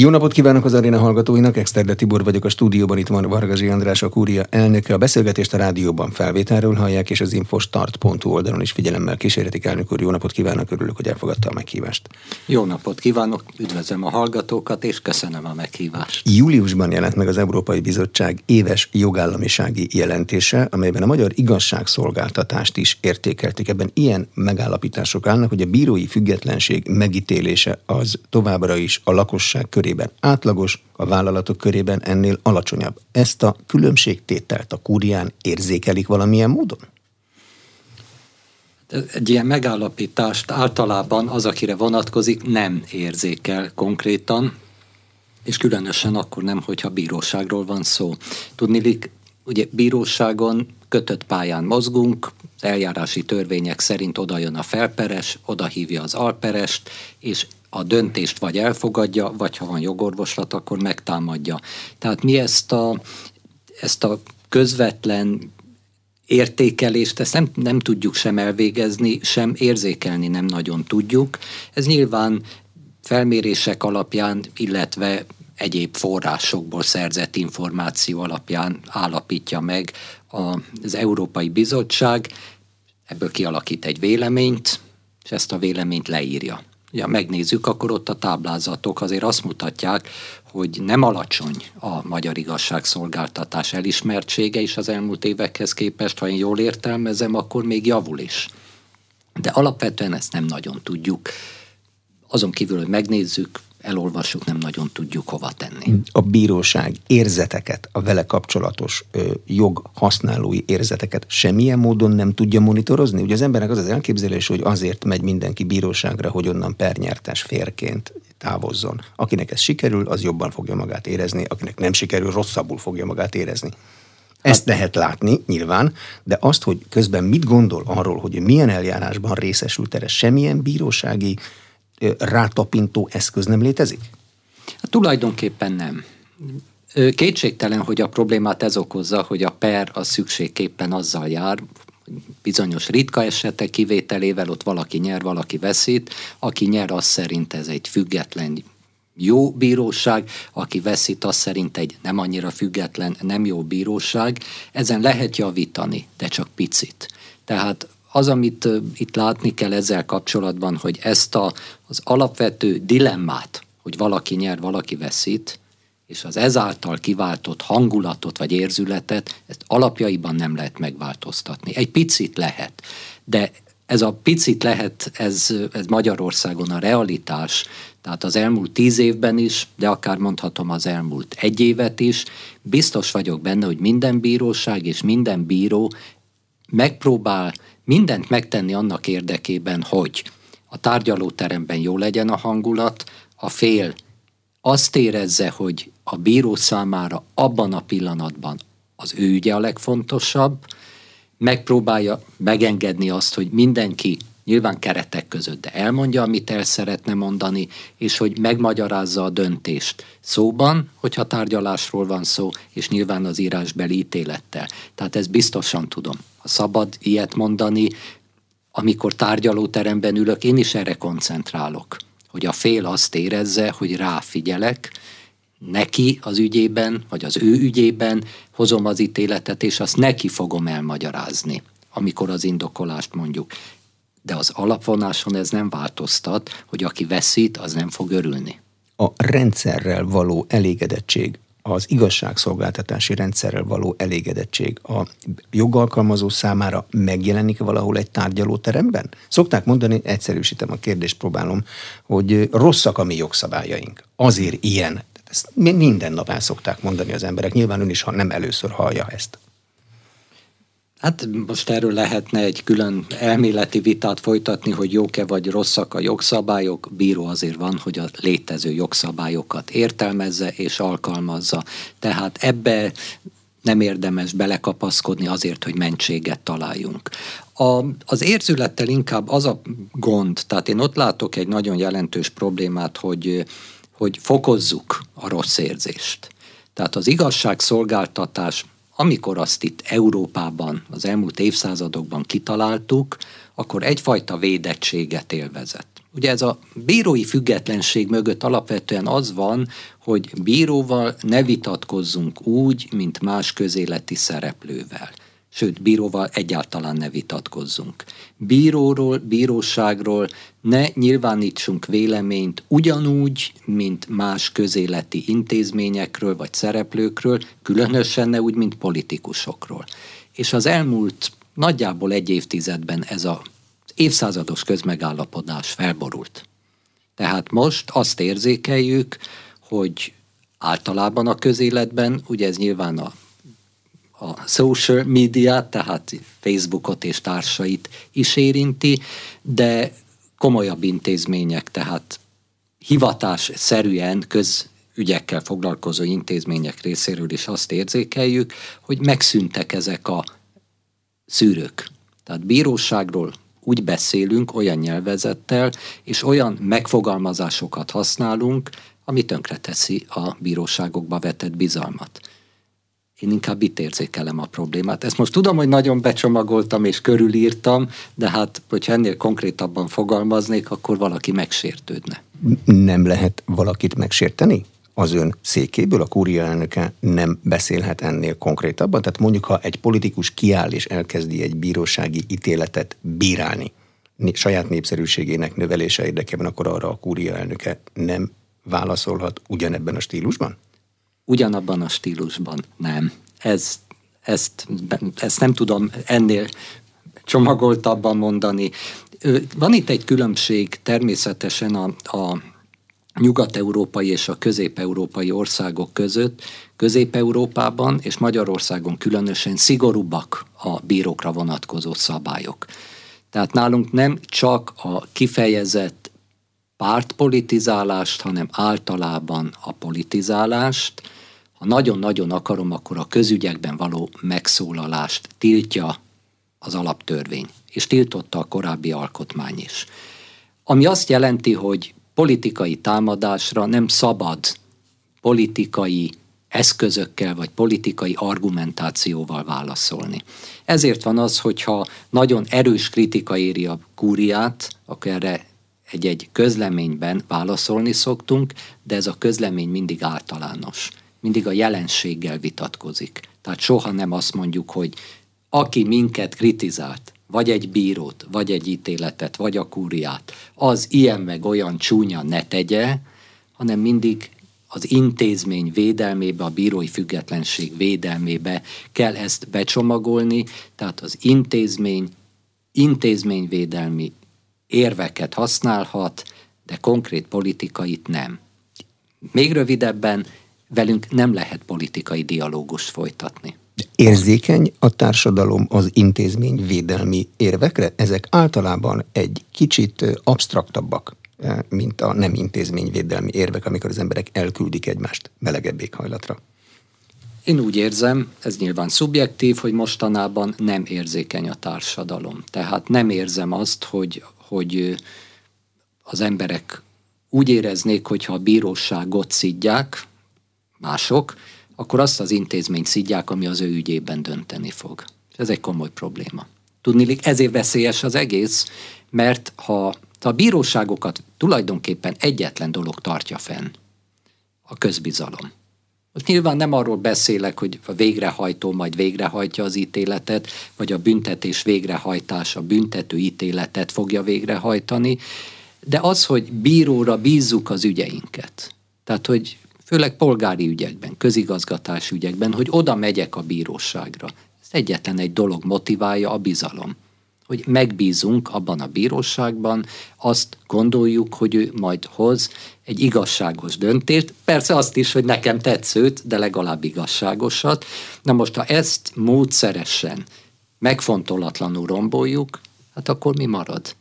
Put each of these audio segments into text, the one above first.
Jó napot kívánok az aréna hallgatóinak, Exterde Tibor vagyok a stúdióban, itt van Vargazsi András, a kúria elnöke. A beszélgetést a rádióban felvételről hallják, és az infostart.hu oldalon is figyelemmel kísérletik elnök úr. Jó napot kívánok, örülök, hogy elfogadta a meghívást. Jó napot kívánok, üdvözlöm a hallgatókat, és köszönöm a meghívást. Júliusban jelent meg az Európai Bizottság éves jogállamisági jelentése, amelyben a magyar igazságszolgáltatást is értékelték. Ebben ilyen megállapítások állnak, hogy a bírói függetlenség megítélése az továbbra is a lakosság köré körében átlagos, a vállalatok körében ennél alacsonyabb. Ezt a különbségtételt a kúrián érzékelik valamilyen módon? Egy ilyen megállapítást általában az, akire vonatkozik, nem érzékel konkrétan, és különösen akkor nem, hogyha bíróságról van szó. Tudnilik, ugye bíróságon kötött pályán mozgunk, eljárási törvények szerint oda jön a felperes, oda hívja az alperest, és a döntést vagy elfogadja, vagy ha van jogorvoslat, akkor megtámadja. Tehát mi ezt a, ezt a közvetlen értékelést, ezt nem, nem tudjuk sem elvégezni, sem érzékelni nem nagyon tudjuk. Ez nyilván felmérések alapján, illetve egyéb forrásokból szerzett információ alapján állapítja meg az Európai Bizottság, ebből kialakít egy véleményt, és ezt a véleményt leírja ja, megnézzük, akkor ott a táblázatok azért azt mutatják, hogy nem alacsony a magyar igazságszolgáltatás elismertsége is az elmúlt évekhez képest, ha én jól értelmezem, akkor még javul is. De alapvetően ezt nem nagyon tudjuk. Azon kívül, hogy megnézzük, elolvassuk, nem nagyon tudjuk hova tenni. A bíróság érzeteket, a vele kapcsolatos ö, jog használói érzeteket semmilyen módon nem tudja monitorozni? Ugye az embernek az az elképzelés, hogy azért megy mindenki bíróságra, hogy onnan pernyertes férként távozzon. Akinek ez sikerül, az jobban fogja magát érezni, akinek nem sikerül, rosszabbul fogja magát érezni. Ezt lehet látni, nyilván, de azt, hogy közben mit gondol arról, hogy milyen eljárásban részesült erre, semmilyen bírósági rátapintó eszköz nem létezik? Hát tulajdonképpen nem. Kétségtelen, hogy a problémát ez okozza, hogy a per az szükségképpen azzal jár, bizonyos ritka esetek kivételével ott valaki nyer, valaki veszít, aki nyer, az szerint ez egy független jó bíróság, aki veszít, az szerint egy nem annyira független, nem jó bíróság. Ezen lehet javítani, de csak picit. Tehát az, amit itt látni kell ezzel kapcsolatban, hogy ezt a, az alapvető dilemmát, hogy valaki nyer, valaki veszít, és az ezáltal kiváltott hangulatot vagy érzületet, ezt alapjaiban nem lehet megváltoztatni. Egy picit lehet, de ez a picit lehet, ez, ez Magyarországon a realitás, tehát az elmúlt tíz évben is, de akár mondhatom az elmúlt egy évet is, biztos vagyok benne, hogy minden bíróság és minden bíró megpróbál mindent megtenni annak érdekében, hogy a tárgyalóteremben jó legyen a hangulat, a fél azt érezze, hogy a bíró számára abban a pillanatban az ő ügye a legfontosabb, megpróbálja megengedni azt, hogy mindenki nyilván keretek között, de elmondja, amit el szeretne mondani, és hogy megmagyarázza a döntést szóban, hogyha tárgyalásról van szó, és nyilván az írásbeli ítélettel. Tehát ezt biztosan tudom. Ha szabad ilyet mondani, amikor tárgyalóteremben ülök, én is erre koncentrálok, hogy a fél azt érezze, hogy ráfigyelek, neki az ügyében, vagy az ő ügyében hozom az ítéletet, és azt neki fogom elmagyarázni, amikor az indokolást mondjuk de az alapvonáson ez nem változtat, hogy aki veszít, az nem fog örülni. A rendszerrel való elégedettség, az igazságszolgáltatási rendszerrel való elégedettség a jogalkalmazó számára megjelenik valahol egy tárgyalóteremben? Szokták mondani, egyszerűsítem a kérdést, próbálom, hogy rosszak a mi jogszabályaink. Azért ilyen. Ezt minden nap el szokták mondani az emberek. Nyilván ön is ha nem először hallja ezt. Hát most erről lehetne egy külön elméleti vitát folytatni, hogy jók-e vagy rosszak a jogszabályok. Bíró azért van, hogy a létező jogszabályokat értelmezze és alkalmazza. Tehát ebbe nem érdemes belekapaszkodni azért, hogy mentséget találjunk. A, az érzülettel inkább az a gond, tehát én ott látok egy nagyon jelentős problémát, hogy, hogy fokozzuk a rossz érzést. Tehát az igazságszolgáltatás amikor azt itt Európában az elmúlt évszázadokban kitaláltuk, akkor egyfajta védettséget élvezett. Ugye ez a bírói függetlenség mögött alapvetően az van, hogy bíróval ne vitatkozzunk úgy, mint más közéleti szereplővel sőt, bíróval egyáltalán ne vitatkozzunk. Bíróról, bíróságról ne nyilvánítsunk véleményt ugyanúgy, mint más közéleti intézményekről vagy szereplőkről, különösen ne úgy, mint politikusokról. És az elmúlt nagyjából egy évtizedben ez a évszázados közmegállapodás felborult. Tehát most azt érzékeljük, hogy általában a közéletben, ugye ez nyilván a a social media, tehát Facebookot és társait is érinti, de komolyabb intézmények, tehát hivatás szerűen közügyekkel foglalkozó intézmények részéről is azt érzékeljük, hogy megszűntek ezek a szűrők. Tehát bíróságról úgy beszélünk olyan nyelvezettel, és olyan megfogalmazásokat használunk, ami tönkreteszi a bíróságokba vetett bizalmat én inkább itt érzékelem a problémát. Ezt most tudom, hogy nagyon becsomagoltam és körülírtam, de hát, hogyha ennél konkrétabban fogalmaznék, akkor valaki megsértődne. Nem lehet valakit megsérteni? Az ön székéből a kúria elnöke nem beszélhet ennél konkrétabban? Tehát mondjuk, ha egy politikus kiáll és elkezdi egy bírósági ítéletet bírálni, saját népszerűségének növelése érdekében, akkor arra a kúria elnöke nem válaszolhat ugyanebben a stílusban? Ugyanabban a stílusban nem. Ez, ezt, ezt nem tudom ennél csomagoltabban mondani. Van itt egy különbség természetesen a, a nyugat-európai és a közép-európai országok között. Közép-európában és Magyarországon különösen szigorúbbak a bírókra vonatkozó szabályok. Tehát nálunk nem csak a kifejezett pártpolitizálást, hanem általában a politizálást, ha nagyon-nagyon akarom, akkor a közügyekben való megszólalást tiltja az alaptörvény, és tiltotta a korábbi alkotmány is. Ami azt jelenti, hogy politikai támadásra nem szabad politikai eszközökkel vagy politikai argumentációval válaszolni. Ezért van az, hogyha nagyon erős kritika éri a kúriát, akkor erre egy-egy közleményben válaszolni szoktunk, de ez a közlemény mindig általános mindig a jelenséggel vitatkozik. Tehát soha nem azt mondjuk, hogy aki minket kritizált, vagy egy bírót, vagy egy ítéletet, vagy a kúriát, az ilyen meg olyan csúnya ne tegye, hanem mindig az intézmény védelmébe, a bírói függetlenség védelmébe kell ezt becsomagolni, tehát az intézmény intézményvédelmi érveket használhat, de konkrét politikait nem. Még rövidebben, velünk nem lehet politikai dialógust folytatni. Érzékeny a társadalom az intézmény védelmi érvekre? Ezek általában egy kicsit absztraktabbak, mint a nem intézményvédelmi érvek, amikor az emberek elküldik egymást melegebb éghajlatra. Én úgy érzem, ez nyilván szubjektív, hogy mostanában nem érzékeny a társadalom. Tehát nem érzem azt, hogy, hogy az emberek úgy éreznék, hogyha a bíróságot szidják, mások, akkor azt az intézményt szidják, ami az ő ügyében dönteni fog. Ez egy komoly probléma. Tudni, ezért veszélyes az egész, mert ha a bíróságokat tulajdonképpen egyetlen dolog tartja fenn, a közbizalom. Most nyilván nem arról beszélek, hogy a végrehajtó majd végrehajtja az ítéletet, vagy a büntetés végrehajtása büntető ítéletet fogja végrehajtani, de az, hogy bíróra bízzuk az ügyeinket. Tehát, hogy főleg polgári ügyekben, közigazgatás ügyekben, hogy oda megyek a bíróságra. Ez egyetlen egy dolog motiválja a bizalom hogy megbízunk abban a bíróságban, azt gondoljuk, hogy ő majd hoz egy igazságos döntést, persze azt is, hogy nekem tetszőt, de legalább igazságosat. Na most, ha ezt módszeresen, megfontolatlanul romboljuk, hát akkor mi marad?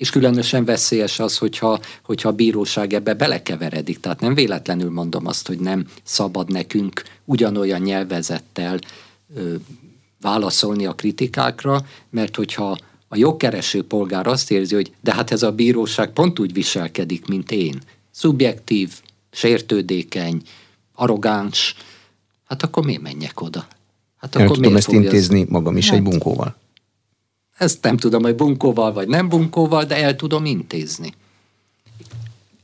És különösen veszélyes az, hogyha, hogyha a bíróság ebbe belekeveredik. Tehát nem véletlenül mondom azt, hogy nem szabad nekünk ugyanolyan nyelvezettel ö, válaszolni a kritikákra, mert hogyha a jogkereső polgár azt érzi, hogy de hát ez a bíróság pont úgy viselkedik, mint én, szubjektív, sértődékeny, arrogáns, hát akkor miért menjek oda? Hát akkor El tudom ezt intézni magam is hát, egy bunkóval. Ezt nem tudom, hogy bunkóval vagy nem bunkóval, de el tudom intézni.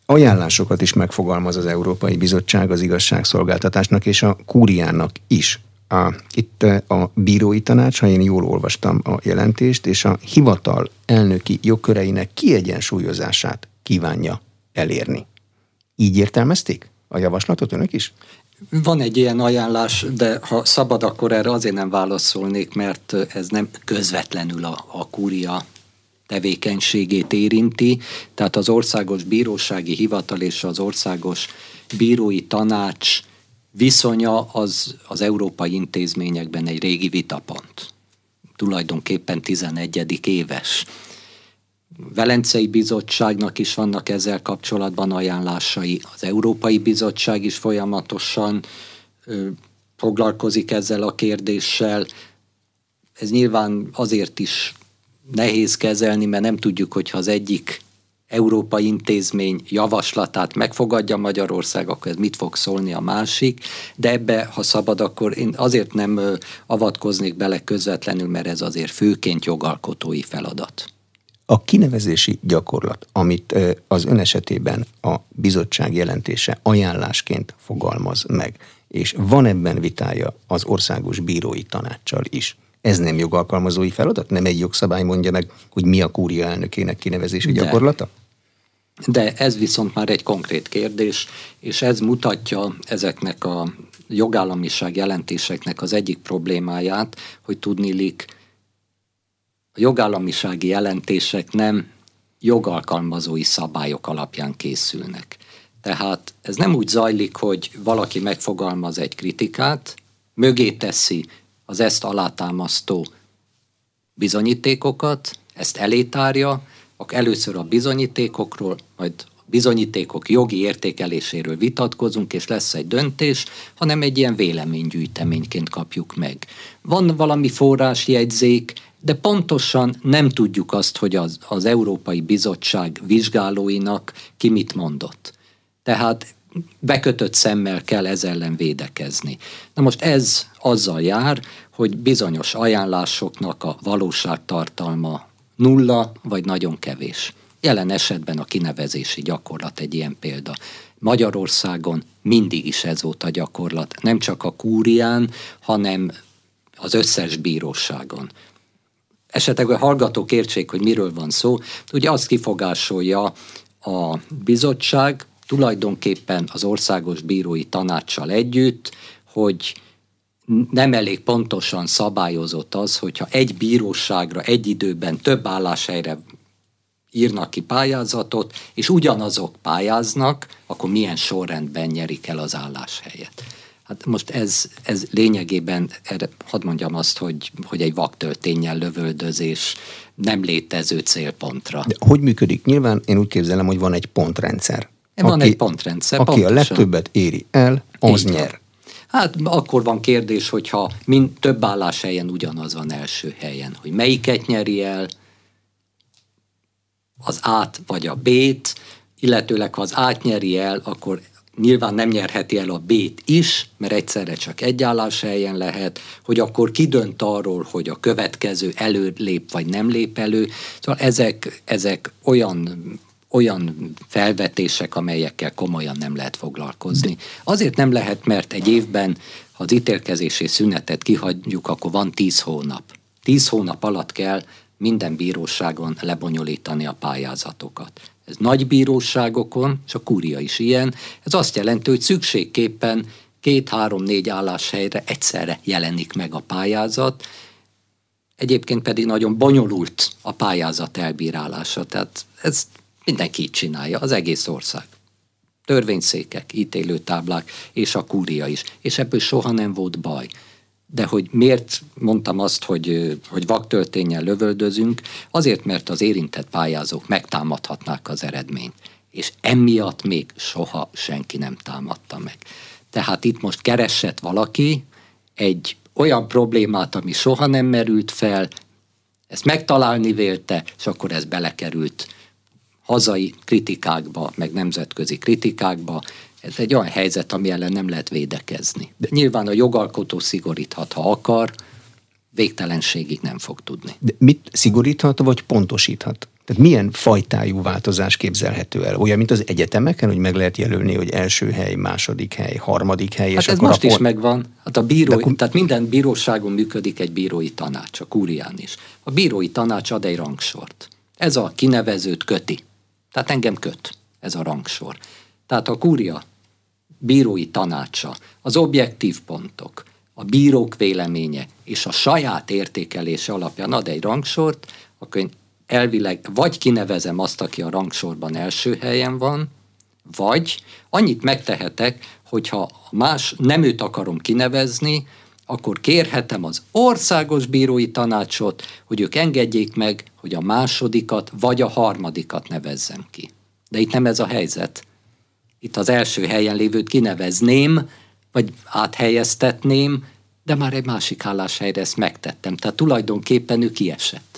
Ajánlásokat is megfogalmaz az Európai Bizottság az igazságszolgáltatásnak és a kúriának is. A, itt a bírói tanács, ha én jól olvastam a jelentést, és a hivatal elnöki jogköreinek kiegyensúlyozását kívánja elérni. Így értelmezték a javaslatot önök is? Van egy ilyen ajánlás, de ha szabad, akkor erre azért nem válaszolnék, mert ez nem közvetlenül a, a kúria tevékenységét érinti, tehát az Országos Bírósági Hivatal és az Országos Bírói Tanács viszonya az az európai intézményekben egy régi vitapont. Tulajdonképpen 11. éves. Velencei Bizottságnak is vannak ezzel kapcsolatban ajánlásai, az Európai Bizottság is folyamatosan ö, foglalkozik ezzel a kérdéssel. Ez nyilván azért is nehéz kezelni, mert nem tudjuk, hogyha az egyik európai intézmény javaslatát megfogadja Magyarország, akkor ez mit fog szólni a másik, de ebbe, ha szabad, akkor én azért nem avatkoznék bele közvetlenül, mert ez azért főként jogalkotói feladat. A kinevezési gyakorlat, amit az ön esetében a bizottság jelentése ajánlásként fogalmaz meg, és van ebben vitája az országos bírói tanácssal is. Ez nem jogalkalmazói feladat? Nem egy jogszabály mondja meg, hogy mi a kúria elnökének kinevezési De. gyakorlata? De ez viszont már egy konkrét kérdés, és ez mutatja ezeknek a jogállamiság jelentéseknek az egyik problémáját, hogy tudnilik a jogállamisági jelentések nem jogalkalmazói szabályok alapján készülnek. Tehát ez nem úgy zajlik, hogy valaki megfogalmaz egy kritikát, mögé teszi az ezt alátámasztó bizonyítékokat, ezt elétárja, akkor először a bizonyítékokról, majd a bizonyítékok jogi értékeléséről vitatkozunk, és lesz egy döntés, hanem egy ilyen véleménygyűjteményként kapjuk meg. Van valami forrásjegyzék, de pontosan nem tudjuk azt, hogy az, az Európai Bizottság vizsgálóinak ki mit mondott. Tehát bekötött szemmel kell ez ellen védekezni. Na most ez azzal jár, hogy bizonyos ajánlásoknak a valóságtartalma nulla vagy nagyon kevés. Jelen esetben a kinevezési gyakorlat egy ilyen példa. Magyarországon mindig is ez volt a gyakorlat, nem csak a kúrián, hanem az összes bíróságon. Esetleg a hallgatók értsék, hogy miről van szó. Ugye azt kifogásolja a bizottság, tulajdonképpen az országos bírói tanácssal együtt, hogy nem elég pontosan szabályozott az, hogyha egy bíróságra egy időben több álláshelyre írnak ki pályázatot, és ugyanazok pályáznak, akkor milyen sorrendben nyerik el az álláshelyet. Hát most ez, ez lényegében, erre, hadd mondjam azt, hogy, hogy egy vaktöltényel lövöldözés nem létező célpontra. De hogy működik? Nyilván én úgy képzelem, hogy van egy pontrendszer. Van aki, egy pontrendszer. Aki pontosan. a legtöbbet éri el, az Így nyer. Hát akkor van kérdés, hogyha mind több álláshelyen ugyanaz van első helyen, hogy melyiket nyeri el, az át vagy a B-t, illetőleg ha az át nyeri el, akkor nyilván nem nyerheti el a B-t is, mert egyszerre csak egy álláshelyen lehet, hogy akkor kidönt arról, hogy a következő előlép vagy nem lép elő. Szóval ezek, ezek olyan olyan felvetések, amelyekkel komolyan nem lehet foglalkozni. Azért nem lehet, mert egy évben, ha az ítélkezési szünetet kihagyjuk, akkor van tíz hónap. Tíz hónap alatt kell minden bíróságon lebonyolítani a pályázatokat. Ez nagy bíróságokon, és a kúria is ilyen, ez azt jelenti, hogy szükségképpen két-három-négy álláshelyre egyszerre jelenik meg a pályázat, egyébként pedig nagyon bonyolult a pályázat elbírálása, tehát ezt Mindenki így csinálja, az egész ország. Törvényszékek, ítélőtáblák, és a kúria is. És ebből soha nem volt baj. De hogy miért mondtam azt, hogy, hogy vaktölténnyel lövöldözünk? Azért, mert az érintett pályázók megtámadhatnák az eredményt. És emiatt még soha senki nem támadta meg. Tehát itt most keresett valaki egy olyan problémát, ami soha nem merült fel, ezt megtalálni vélte, és akkor ez belekerült hazai kritikákba, meg nemzetközi kritikákba, ez egy olyan helyzet, ami ellen nem lehet védekezni. De nyilván a jogalkotó szigoríthat, ha akar, végtelenségig nem fog tudni. De mit szigoríthat, vagy pontosíthat? Tehát milyen fajtájú változás képzelhető el? Olyan, mint az egyetemeken, hogy meg lehet jelölni, hogy első hely, második hely, harmadik hely. Hát és ez most is megvan. Hát a bíró, akkor... Tehát minden bíróságon működik egy bírói tanács, a kúrián is. A bírói tanács ad egy rangsort. Ez a kinevezőt köti. Tehát engem köt ez a rangsor. Tehát a kúria bírói tanácsa, az objektív pontok, a bírók véleménye és a saját értékelése alapján ad egy rangsort, akkor én elvileg vagy kinevezem azt, aki a rangsorban első helyen van, vagy annyit megtehetek, hogyha más nem őt akarom kinevezni, akkor kérhetem az országos bírói tanácsot, hogy ők engedjék meg, hogy a másodikat vagy a harmadikat nevezzem ki. De itt nem ez a helyzet. Itt az első helyen lévőt kinevezném, vagy áthelyeztetném, de már egy másik álláshelyre ezt megtettem. Tehát tulajdonképpen ő kiesett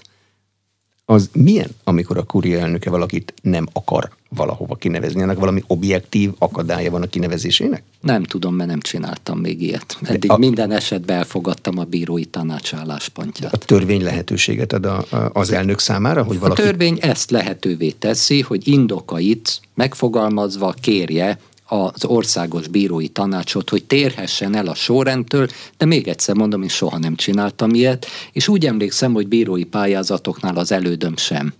az milyen, amikor a kuria elnöke valakit nem akar valahova kinevezni? Ennek valami objektív akadálya van a kinevezésének? Nem tudom, mert nem csináltam még ilyet. Eddig a, minden esetben elfogadtam a bírói tanács álláspontját. A törvény lehetőséget ad a, a, az elnök számára, hogy valaki... A törvény ezt lehetővé teszi, hogy indokait megfogalmazva kérje az országos bírói tanácsot, hogy térhessen el a sorrendtől, de még egyszer mondom, én soha nem csináltam ilyet, és úgy emlékszem, hogy bírói pályázatoknál az elődöm sem.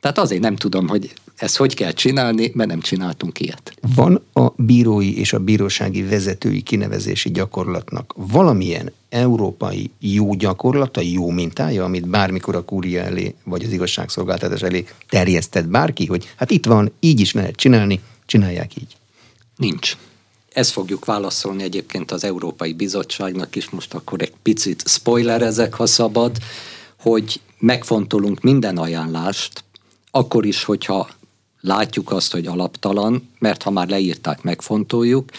Tehát azért nem tudom, hogy ezt hogy kell csinálni, mert nem csináltunk ilyet. Van a bírói és a bírósági vezetői kinevezési gyakorlatnak valamilyen európai jó gyakorlata, jó mintája, amit bármikor a kúria elé, vagy az igazságszolgáltatás elé terjesztett bárki, hogy hát itt van, így is lehet csinálni, csinálják így. Nincs. Ezt fogjuk válaszolni egyébként az Európai Bizottságnak is, most akkor egy picit spoilerezek, ha szabad, hogy megfontolunk minden ajánlást, akkor is, hogyha látjuk azt, hogy alaptalan, mert ha már leírták, megfontoljuk,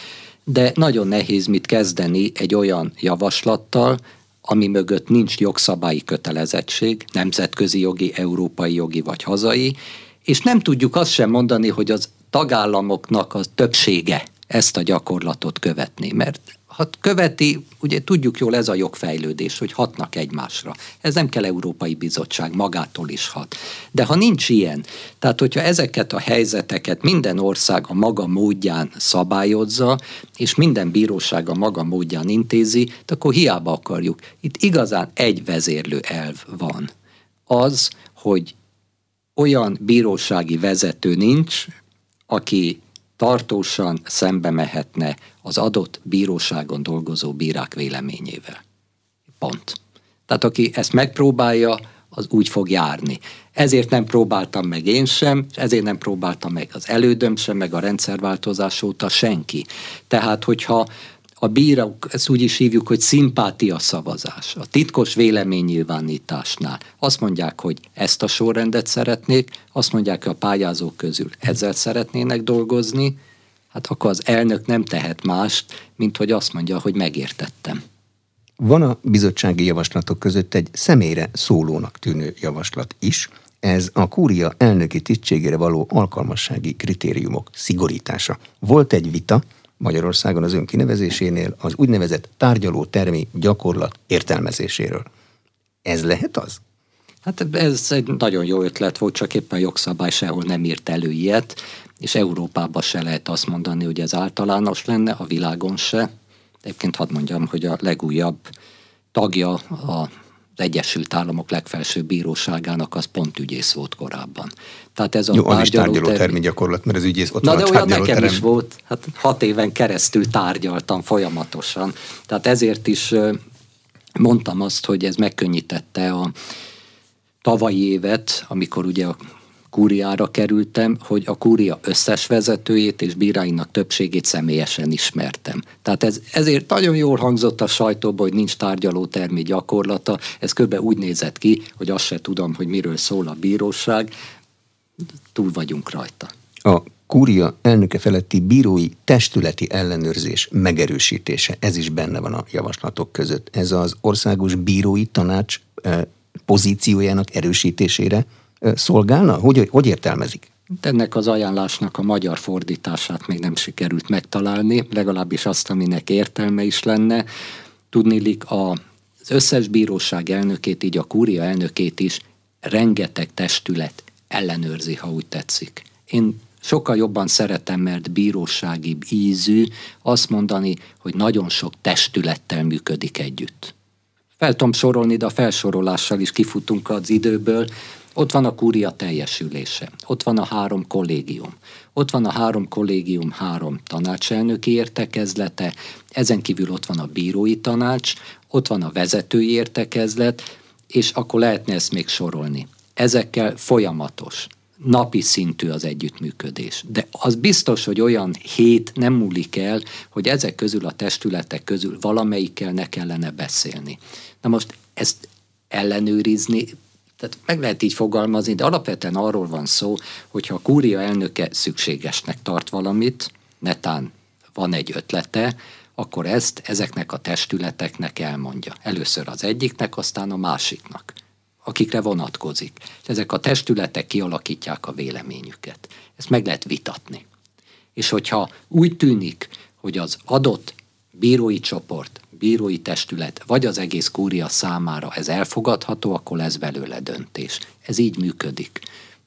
de nagyon nehéz mit kezdeni egy olyan javaslattal, ami mögött nincs jogszabályi kötelezettség, nemzetközi jogi, európai jogi vagy hazai, és nem tudjuk azt sem mondani, hogy az tagállamoknak a többsége ezt a gyakorlatot követni, mert ha követi, ugye tudjuk jól ez a jogfejlődés, hogy hatnak egymásra. Ez nem kell Európai Bizottság, magától is hat. De ha nincs ilyen, tehát hogyha ezeket a helyzeteket minden ország a maga módján szabályozza, és minden bíróság a maga módján intézi, akkor hiába akarjuk. Itt igazán egy vezérlő elv van. Az, hogy olyan bírósági vezető nincs, aki tartósan szembe mehetne az adott bíróságon dolgozó bírák véleményével. Pont. Tehát aki ezt megpróbálja, az úgy fog járni. Ezért nem próbáltam meg én sem, ezért nem próbáltam meg az elődöm sem, meg a rendszerváltozás óta senki. Tehát, hogyha a bírók, ezt úgy is hívjuk, hogy szimpátia szavazás. A titkos véleménynyilvánításnál azt mondják, hogy ezt a sorrendet szeretnék, azt mondják, hogy a pályázók közül ezzel szeretnének dolgozni, hát akkor az elnök nem tehet mást, mint hogy azt mondja, hogy megértettem. Van a bizottsági javaslatok között egy személyre szólónak tűnő javaslat is, ez a kúria elnöki tisztségére való alkalmassági kritériumok szigorítása. Volt egy vita, Magyarországon az ön kinevezésénél az úgynevezett tárgyaló termi gyakorlat értelmezéséről. Ez lehet az? Hát ez egy nagyon jó ötlet volt, csak éppen a jogszabály sehol nem írt elő ilyet, és Európában se lehet azt mondani, hogy ez általános lenne, a világon se. Egyébként hadd mondjam, hogy a legújabb tagja a Egyesült Államok legfelsőbb bíróságának az pont ügyész volt korábban. Tehát ez a Jó, az is tárgyaló termi gyakorlat, mert az ügyész ott Na de olyan nekem terem. is volt, hát hat éven keresztül tárgyaltam folyamatosan. Tehát ezért is mondtam azt, hogy ez megkönnyítette a tavalyi évet, amikor ugye a kúriára kerültem, hogy a kúria összes vezetőjét és bíráinak többségét személyesen ismertem. Tehát ez, ezért nagyon jól hangzott a sajtóban, hogy nincs tárgyalótermi gyakorlata. Ez kb. úgy nézett ki, hogy azt se tudom, hogy miről szól a bíróság. Túl vagyunk rajta. A kúria elnöke feletti bírói testületi ellenőrzés megerősítése, ez is benne van a javaslatok között. Ez az országos bírói tanács eh, pozíciójának erősítésére szolgálna? Hogy, hogy értelmezik? Ennek az ajánlásnak a magyar fordítását még nem sikerült megtalálni, legalábbis azt, aminek értelme is lenne. Tudnilik a az összes bíróság elnökét, így a kúria elnökét is rengeteg testület ellenőrzi, ha úgy tetszik. Én sokkal jobban szeretem, mert bírósági ízű azt mondani, hogy nagyon sok testülettel működik együtt. Fel tudom sorolni, de a felsorolással is kifutunk az időből. Ott van a kúria teljesülése, ott van a három kollégium, ott van a három kollégium három tanácselnöki értekezlete, ezen kívül ott van a bírói tanács, ott van a vezetői értekezlet, és akkor lehetne ezt még sorolni. Ezekkel folyamatos, napi szintű az együttműködés. De az biztos, hogy olyan hét nem múlik el, hogy ezek közül a testületek közül valamelyikkel ne kellene beszélni. Na most ezt ellenőrizni, tehát meg lehet így fogalmazni, de alapvetően arról van szó, hogyha a kúria elnöke szükségesnek tart valamit, netán van egy ötlete, akkor ezt ezeknek a testületeknek elmondja. Először az egyiknek, aztán a másiknak, akikre vonatkozik. És ezek a testületek kialakítják a véleményüket. Ezt meg lehet vitatni. És hogyha úgy tűnik, hogy az adott bírói csoport, bírói testület, vagy az egész kúria számára ez elfogadható, akkor lesz belőle döntés. Ez így működik.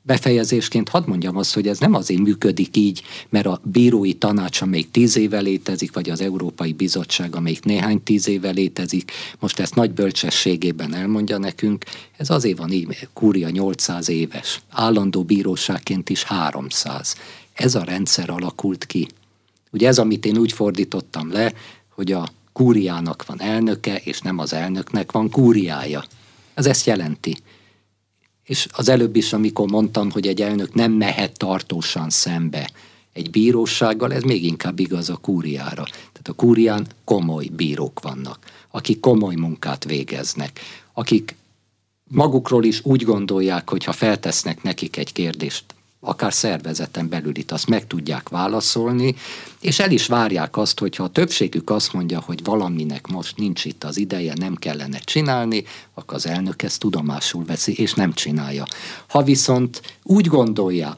Befejezésként hadd mondjam azt, hogy ez nem azért működik így, mert a bírói tanács, amelyik tíz éve létezik, vagy az Európai Bizottság, amelyik néhány tíz éve létezik, most ezt nagy bölcsességében elmondja nekünk, ez azért van így, kúria 800 éves, állandó bíróságként is 300. Ez a rendszer alakult ki. Ugye ez, amit én úgy fordítottam le, hogy a kúriának van elnöke, és nem az elnöknek van kúriája. Ez ezt jelenti. És az előbb is, amikor mondtam, hogy egy elnök nem mehet tartósan szembe egy bírósággal, ez még inkább igaz a kúriára. Tehát a kúrián komoly bírók vannak, akik komoly munkát végeznek, akik magukról is úgy gondolják, hogy ha feltesznek nekik egy kérdést, akár szervezeten belül itt azt meg tudják válaszolni, és el is várják azt, hogyha a többségük azt mondja, hogy valaminek most nincs itt az ideje, nem kellene csinálni, akkor az elnök ezt tudomásul veszi, és nem csinálja. Ha viszont úgy gondolja,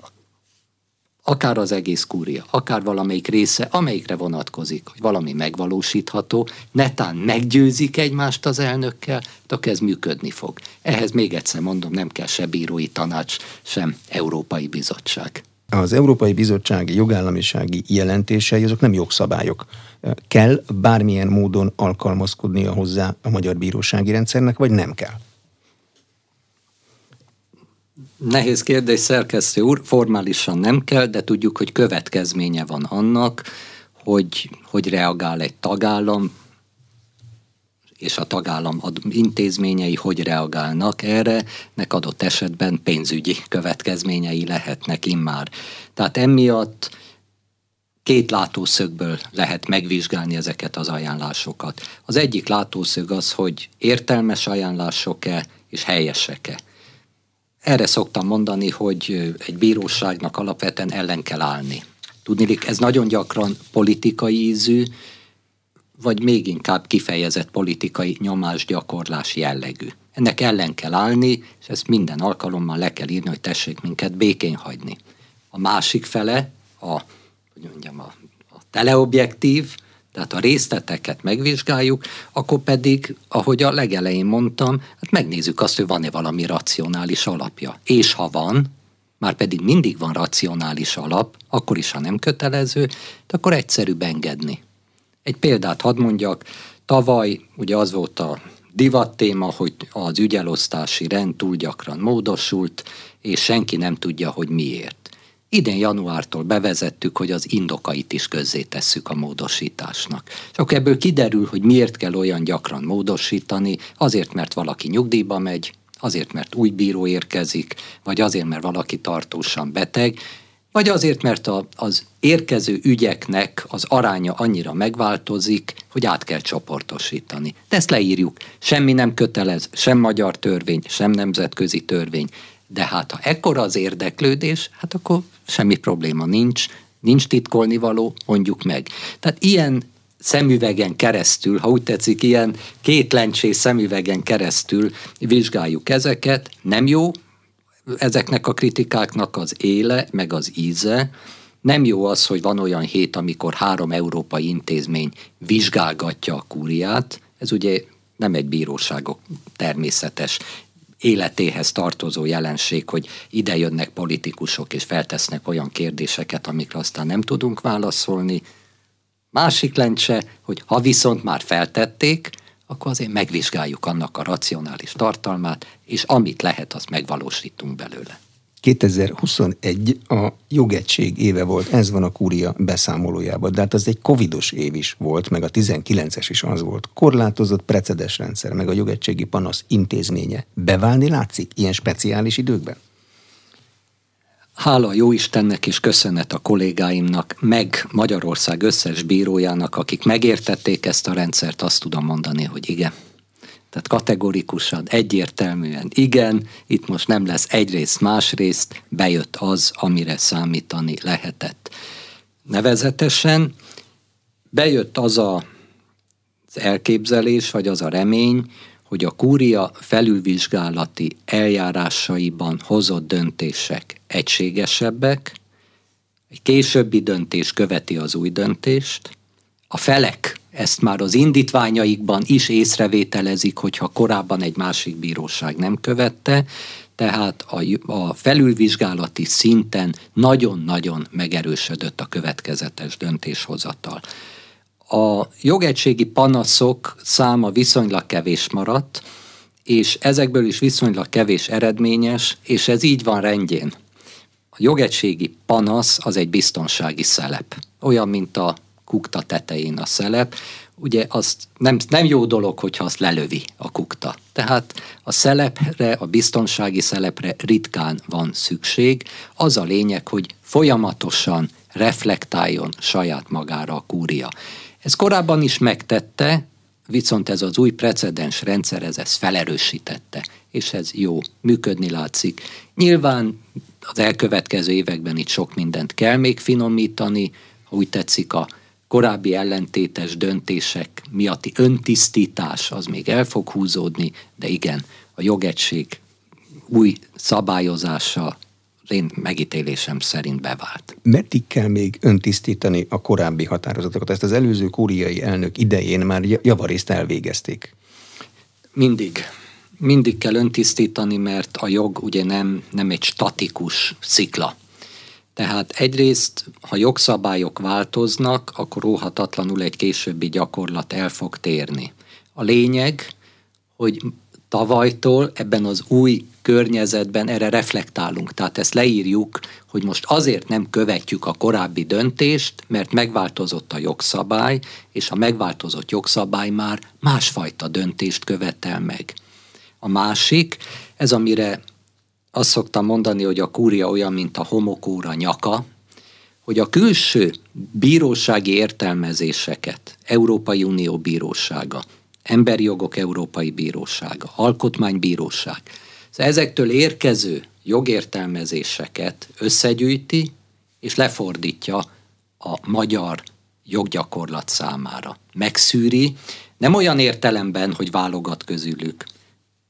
akár az egész kúria, akár valamelyik része, amelyikre vonatkozik, hogy valami megvalósítható, netán meggyőzik egymást az elnökkel, akkor ez működni fog. Ehhez még egyszer mondom, nem kell se bírói tanács, sem Európai Bizottság. Az Európai Bizottsági jogállamisági jelentései azok nem jogszabályok. Kell bármilyen módon alkalmazkodnia hozzá a magyar bírósági rendszernek, vagy nem kell? Nehéz kérdés, szerkesztő úr, formálisan nem kell, de tudjuk, hogy következménye van annak, hogy, hogy reagál egy tagállam, és a tagállam intézményei hogy reagálnak erre, nek adott esetben pénzügyi következményei lehetnek immár. Tehát emiatt két látószögből lehet megvizsgálni ezeket az ajánlásokat. Az egyik látószög az, hogy értelmes ajánlások-e és helyesek-e. Erre szoktam mondani, hogy egy bíróságnak alapvetően ellen kell állni. Tudni, ez nagyon gyakran politikai ízű, vagy még inkább kifejezett politikai nyomásgyakorlás jellegű. Ennek ellen kell állni, és ezt minden alkalommal le kell írni, hogy tessék minket békén hagyni. A másik fele, a, hogy mondjam, a, a teleobjektív, tehát a részleteket megvizsgáljuk, akkor pedig, ahogy a legelején mondtam, hát megnézzük azt, hogy van-e valami racionális alapja. És ha van, már pedig mindig van racionális alap, akkor is, ha nem kötelező, de akkor egyszerűbb engedni. Egy példát hadd mondjak, tavaly ugye az volt a divat téma, hogy az ügyelosztási rend túl gyakran módosult, és senki nem tudja, hogy miért. Idén januártól bevezettük, hogy az indokait is tesszük a módosításnak. És akkor ebből kiderül, hogy miért kell olyan gyakran módosítani, azért, mert valaki nyugdíjba megy, azért, mert új bíró érkezik, vagy azért, mert valaki tartósan beteg, vagy azért, mert a, az érkező ügyeknek az aránya annyira megváltozik, hogy át kell csoportosítani. De ezt leírjuk. Semmi nem kötelez, sem magyar törvény, sem nemzetközi törvény. De hát ha ekkora az érdeklődés, hát akkor semmi probléma nincs, nincs titkolni való, mondjuk meg. Tehát ilyen szemüvegen keresztül, ha úgy tetszik, ilyen két lencsés szemüvegen keresztül vizsgáljuk ezeket. Nem jó ezeknek a kritikáknak az éle, meg az íze. Nem jó az, hogy van olyan hét, amikor három európai intézmény vizsgálgatja a kúriát. Ez ugye nem egy bíróságok természetes életéhez tartozó jelenség, hogy ide jönnek politikusok és feltesznek olyan kérdéseket, amikre aztán nem tudunk válaszolni. Másik lencse, hogy ha viszont már feltették, akkor azért megvizsgáljuk annak a racionális tartalmát, és amit lehet, azt megvalósítunk belőle. 2021 a jogegység éve volt, ez van a kúria beszámolójában, de hát az egy covidos év is volt, meg a 19-es is az volt. Korlátozott precedens rendszer, meg a jogegységi panasz intézménye. Beválni látszik ilyen speciális időkben? Hála jó Istennek és köszönet a kollégáimnak, meg Magyarország összes bírójának, akik megértették ezt a rendszert, azt tudom mondani, hogy igen. Tehát kategorikusan, egyértelműen igen, itt most nem lesz egyrészt, másrészt, bejött az, amire számítani lehetett. Nevezetesen bejött az a, az elképzelés, vagy az a remény, hogy a kúria felülvizsgálati eljárásaiban hozott döntések egységesebbek, egy későbbi döntés követi az új döntést, a felek ezt már az indítványaikban is észrevételezik, hogyha korábban egy másik bíróság nem követte, tehát a, a felülvizsgálati szinten nagyon-nagyon megerősödött a következetes döntéshozatal. A jogegységi panaszok száma viszonylag kevés maradt, és ezekből is viszonylag kevés eredményes, és ez így van rendjén. A jogegységi panasz az egy biztonsági szelep. Olyan, mint a kukta tetején a szelep, ugye azt nem, nem jó dolog, hogyha azt lelövi a kukta. Tehát a szelepre, a biztonsági szelepre ritkán van szükség. Az a lényeg, hogy folyamatosan reflektáljon saját magára a kúria. Ez korábban is megtette, viszont ez az új precedens rendszer ez ezt felerősítette, és ez jó, működni látszik. Nyilván az elkövetkező években itt sok mindent kell még finomítani, ha úgy tetszik a korábbi ellentétes döntések miatti öntisztítás az még el fog húzódni, de igen, a jogegység új szabályozása én megítélésem szerint bevált. Meddig kell még öntisztítani a korábbi határozatokat? Ezt az előző kúriai elnök idején már javarészt elvégezték. Mindig. Mindig kell öntisztítani, mert a jog ugye nem, nem egy statikus szikla. Tehát egyrészt, ha jogszabályok változnak, akkor óhatatlanul egy későbbi gyakorlat el fog térni. A lényeg, hogy tavalytól ebben az új környezetben erre reflektálunk. Tehát ezt leírjuk, hogy most azért nem követjük a korábbi döntést, mert megváltozott a jogszabály, és a megváltozott jogszabály már másfajta döntést követel meg. A másik, ez amire azt szoktam mondani, hogy a kúria olyan, mint a homokóra nyaka, hogy a külső bírósági értelmezéseket, Európai Unió Bírósága, Emberi Jogok Európai Bírósága, Alkotmánybíróság, ezektől érkező jogértelmezéseket összegyűjti és lefordítja a magyar joggyakorlat számára. Megszűri, nem olyan értelemben, hogy válogat közülük,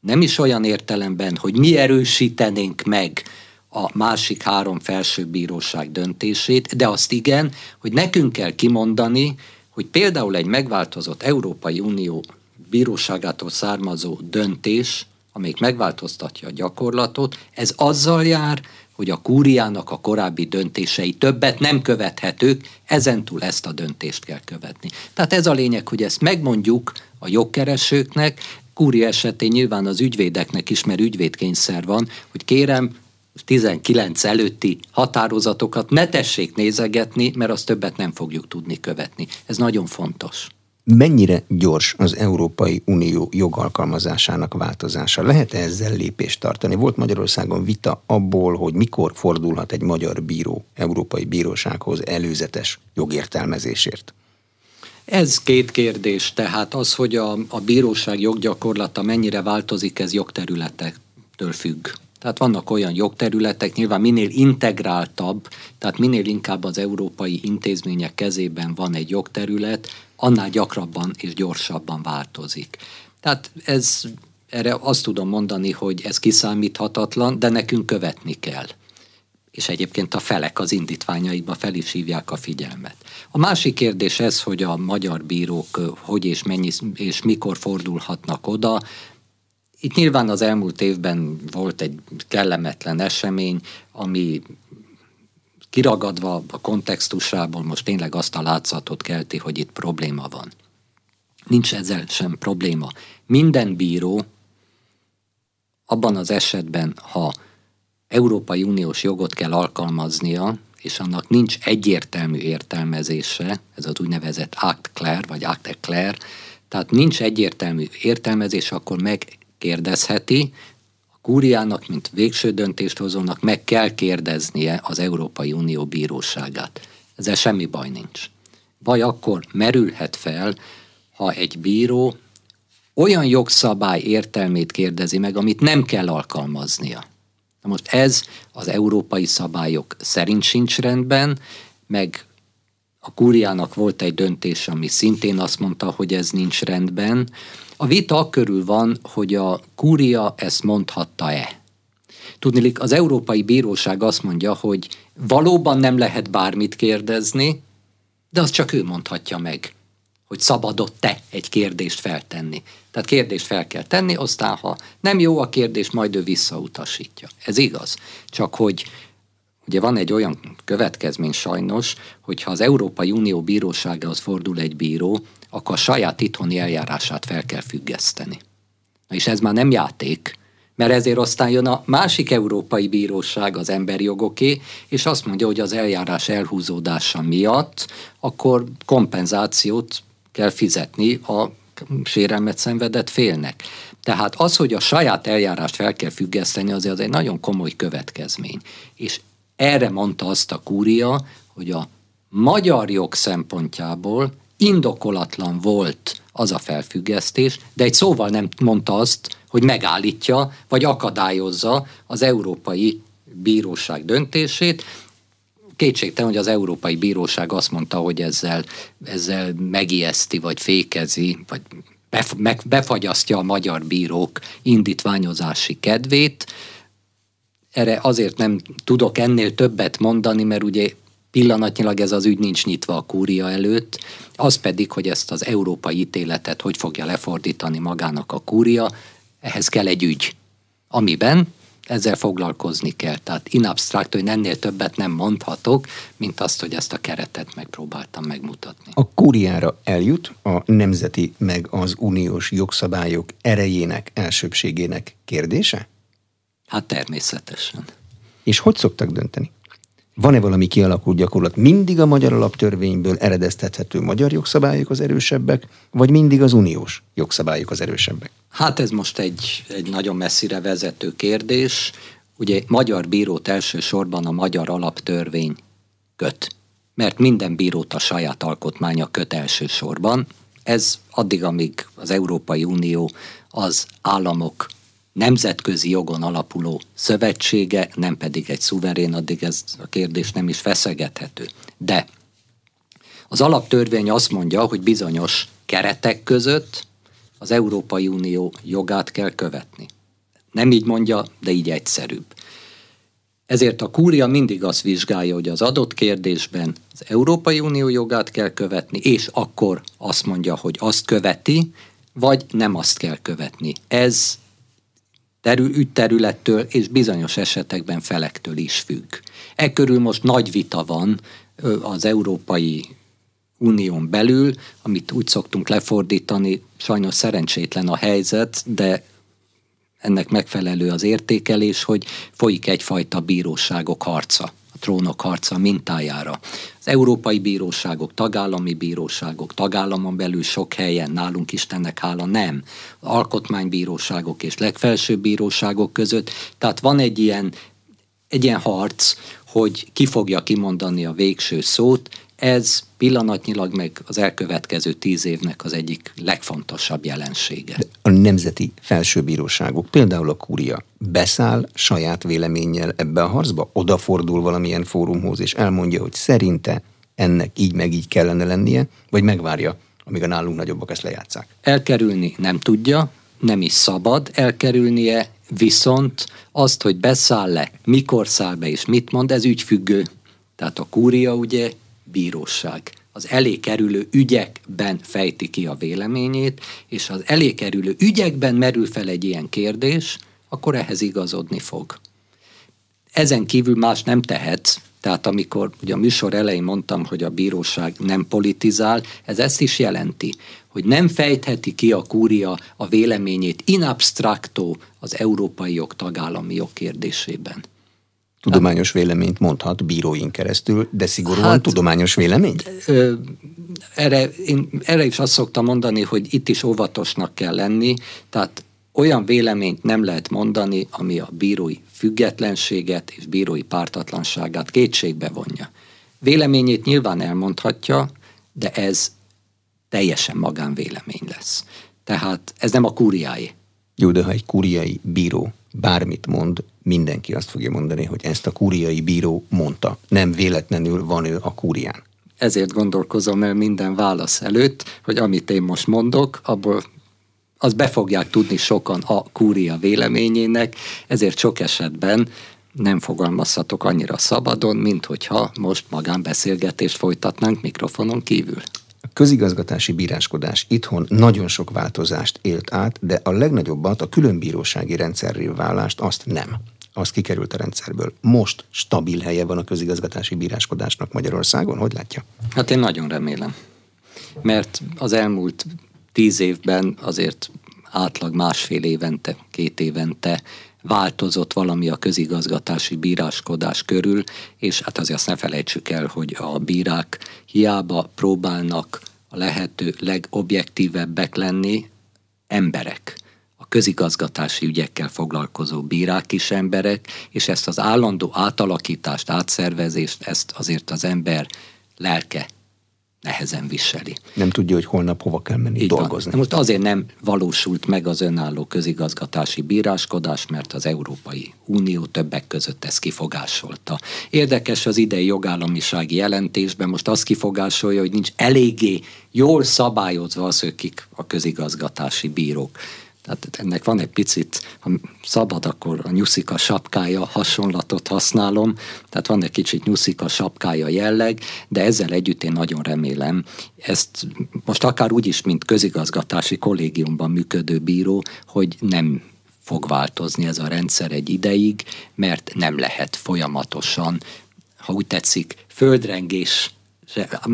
nem is olyan értelemben, hogy mi erősítenénk meg a másik három felsőbíróság döntését, de azt igen, hogy nekünk kell kimondani, hogy például egy megváltozott Európai Unió bíróságától származó döntés, amelyik megváltoztatja a gyakorlatot, ez azzal jár, hogy a kúriának a korábbi döntései többet nem követhetők, ezentúl ezt a döntést kell követni. Tehát ez a lényeg, hogy ezt megmondjuk a jogkeresőknek, Kúri esetén nyilván az ügyvédeknek is, mert ügyvédkényszer van, hogy kérem, 19 előtti határozatokat ne tessék nézegetni, mert azt többet nem fogjuk tudni követni. Ez nagyon fontos. Mennyire gyors az Európai Unió jogalkalmazásának változása? lehet -e ezzel lépést tartani? Volt Magyarországon vita abból, hogy mikor fordulhat egy magyar bíró Európai Bírósághoz előzetes jogértelmezésért? Ez két kérdés, tehát az, hogy a, a bíróság joggyakorlata mennyire változik, ez jogterületektől függ. Tehát vannak olyan jogterületek, nyilván minél integráltabb, tehát minél inkább az európai intézmények kezében van egy jogterület, annál gyakrabban és gyorsabban változik. Tehát ez, erre azt tudom mondani, hogy ez kiszámíthatatlan, de nekünk követni kell és egyébként a felek az indítványaiba fel is hívják a figyelmet. A másik kérdés ez, hogy a magyar bírók hogy és mennyi és mikor fordulhatnak oda. Itt nyilván az elmúlt évben volt egy kellemetlen esemény, ami kiragadva a kontextusából most tényleg azt a látszatot kelti, hogy itt probléma van. Nincs ezzel sem probléma. Minden bíró abban az esetben, ha Európai Uniós jogot kell alkalmaznia, és annak nincs egyértelmű értelmezése, ez az úgynevezett act clair, vagy act clair, tehát nincs egyértelmű értelmezés, akkor megkérdezheti, a kúriának, mint végső döntéshozónak meg kell kérdeznie az Európai Unió bíróságát. Ezzel semmi baj nincs. Baj akkor merülhet fel, ha egy bíró olyan jogszabály értelmét kérdezi meg, amit nem kell alkalmaznia. Na most ez az európai szabályok szerint sincs rendben, meg a kúriának volt egy döntés, ami szintén azt mondta, hogy ez nincs rendben. A vita körül van, hogy a kúria ezt mondhatta-e. Tudnilik, az Európai Bíróság azt mondja, hogy valóban nem lehet bármit kérdezni, de azt csak ő mondhatja meg hogy szabadott-e egy kérdést feltenni. Tehát kérdést fel kell tenni, aztán ha nem jó a kérdés, majd ő visszautasítja. Ez igaz. Csak hogy ugye van egy olyan következmény sajnos, hogyha az Európai Unió bíróságához fordul egy bíró, akkor a saját itthoni eljárását fel kell függeszteni. Na és ez már nem játék, mert ezért aztán jön a másik európai bíróság, az emberi jogoké, és azt mondja, hogy az eljárás elhúzódása miatt akkor kompenzációt kell fizetni a sérelmet szenvedett félnek. Tehát az, hogy a saját eljárást fel kell függeszteni, azért az egy nagyon komoly következmény. És erre mondta azt a kúria, hogy a magyar jog szempontjából indokolatlan volt az a felfüggesztés, de egy szóval nem mondta azt, hogy megállítja vagy akadályozza az Európai Bíróság döntését, kétségtelen, hogy az Európai Bíróság azt mondta, hogy ezzel, ezzel megijeszti, vagy fékezi, vagy befagyasztja a magyar bírók indítványozási kedvét. Erre azért nem tudok ennél többet mondani, mert ugye pillanatnyilag ez az ügy nincs nyitva a kúria előtt, az pedig, hogy ezt az európai ítéletet hogy fogja lefordítani magának a kúria, ehhez kell egy ügy, amiben ezzel foglalkozni kell. Tehát in abstract, hogy ennél többet nem mondhatok, mint azt, hogy ezt a keretet megpróbáltam megmutatni. A kúriára eljut a nemzeti meg az uniós jogszabályok erejének, elsőbségének kérdése? Hát természetesen. És hogy szoktak dönteni? Van-e valami kialakult gyakorlat? Mindig a magyar alaptörvényből eredeztethető magyar jogszabályok az erősebbek, vagy mindig az uniós jogszabályok az erősebbek? Hát ez most egy, egy nagyon messzire vezető kérdés. Ugye magyar bírót elsősorban a magyar alaptörvény köt, mert minden bírót a saját alkotmánya köt elsősorban. Ez addig, amíg az Európai Unió az államok nemzetközi jogon alapuló szövetsége, nem pedig egy szuverén, addig ez a kérdés nem is feszegethető. De az alaptörvény azt mondja, hogy bizonyos keretek között az Európai Unió jogát kell követni. Nem így mondja, de így egyszerűbb. Ezért a kúria mindig azt vizsgálja, hogy az adott kérdésben az Európai Unió jogát kell követni, és akkor azt mondja, hogy azt követi, vagy nem azt kell követni. Ez terül, ügyterülettől és bizonyos esetekben felektől is függ. E körül most nagy vita van az Európai Unión belül, amit úgy szoktunk lefordítani, sajnos szerencsétlen a helyzet, de ennek megfelelő az értékelés, hogy folyik egyfajta bíróságok harca a trónok harca mintájára. Az európai bíróságok, tagállami bíróságok, tagállamon belül sok helyen, nálunk Istennek hála nem. Alkotmánybíróságok és legfelsőbb bíróságok között. Tehát van egy ilyen, egy ilyen harc, hogy ki fogja kimondani a végső szót, ez pillanatnyilag meg az elkövetkező tíz évnek az egyik legfontosabb jelensége. A nemzeti felsőbíróságok, például a kúria, beszáll saját véleménnyel ebbe a harcba? Odafordul valamilyen fórumhoz, és elmondja, hogy szerinte ennek így meg így kellene lennie, vagy megvárja, amíg a nálunk nagyobbak ezt lejátszák? Elkerülni nem tudja, nem is szabad elkerülnie, viszont azt, hogy beszáll-e, mikor száll be és mit mond, ez ügyfüggő. Tehát a kúria ugye bíróság. Az elé kerülő ügyekben fejti ki a véleményét, és az elé kerülő ügyekben merül fel egy ilyen kérdés, akkor ehhez igazodni fog. Ezen kívül más nem tehetsz, tehát amikor ugye a műsor elején mondtam, hogy a bíróság nem politizál, ez ezt is jelenti, hogy nem fejtheti ki a kúria a véleményét in abstracto az európai jog tagállami jog kérdésében. Tudományos véleményt mondhat bíróink keresztül, de szigorúan hát, tudományos véleményt? Ö, erre, én erre is azt szoktam mondani, hogy itt is óvatosnak kell lenni, tehát olyan véleményt nem lehet mondani, ami a bírói függetlenséget és bírói pártatlanságát kétségbe vonja. Véleményét nyilván elmondhatja, de ez teljesen magánvélemény lesz. Tehát ez nem a kúriáé. Jó, de ha egy kúriai bíró bármit mond, mindenki azt fogja mondani, hogy ezt a kúriai bíró mondta. Nem véletlenül van ő a kúrián. Ezért gondolkozom el minden válasz előtt, hogy amit én most mondok, abból az be fogják tudni sokan a kúria véleményének, ezért sok esetben nem fogalmazhatok annyira szabadon, mint hogyha most magánbeszélgetést folytatnánk mikrofonon kívül. A közigazgatási bíráskodás itthon nagyon sok változást élt át, de a legnagyobbat a különbírósági rendszerré válást azt nem. Az kikerült a rendszerből. Most stabil helye van a közigazgatási bíráskodásnak Magyarországon? Hogy látja? Hát én nagyon remélem. Mert az elmúlt tíz évben azért átlag másfél évente, két évente változott valami a közigazgatási bíráskodás körül, és hát azért azt ne felejtsük el, hogy a bírák hiába próbálnak a lehető legobjektívebbek lenni, emberek a közigazgatási ügyekkel foglalkozó bírák is emberek, és ezt az állandó átalakítást, átszervezést, ezt azért az ember lelke nehezen viseli. Nem tudja, hogy holnap hova kell menni Így dolgozni. Van. Most azért nem valósult meg az önálló közigazgatási bíráskodás, mert az Európai Unió többek között ezt kifogásolta. Érdekes az idei jogállamisági jelentésben most azt kifogásolja, hogy nincs eléggé jól szabályozva az, hogy kik a közigazgatási bírók. Tehát ennek van egy picit, ha szabad, akkor a nyuszika sapkája hasonlatot használom, tehát van egy kicsit nyuszika sapkája jelleg, de ezzel együtt én nagyon remélem, ezt most akár úgy is, mint közigazgatási kollégiumban működő bíró, hogy nem fog változni ez a rendszer egy ideig, mert nem lehet folyamatosan, ha úgy tetszik, földrengés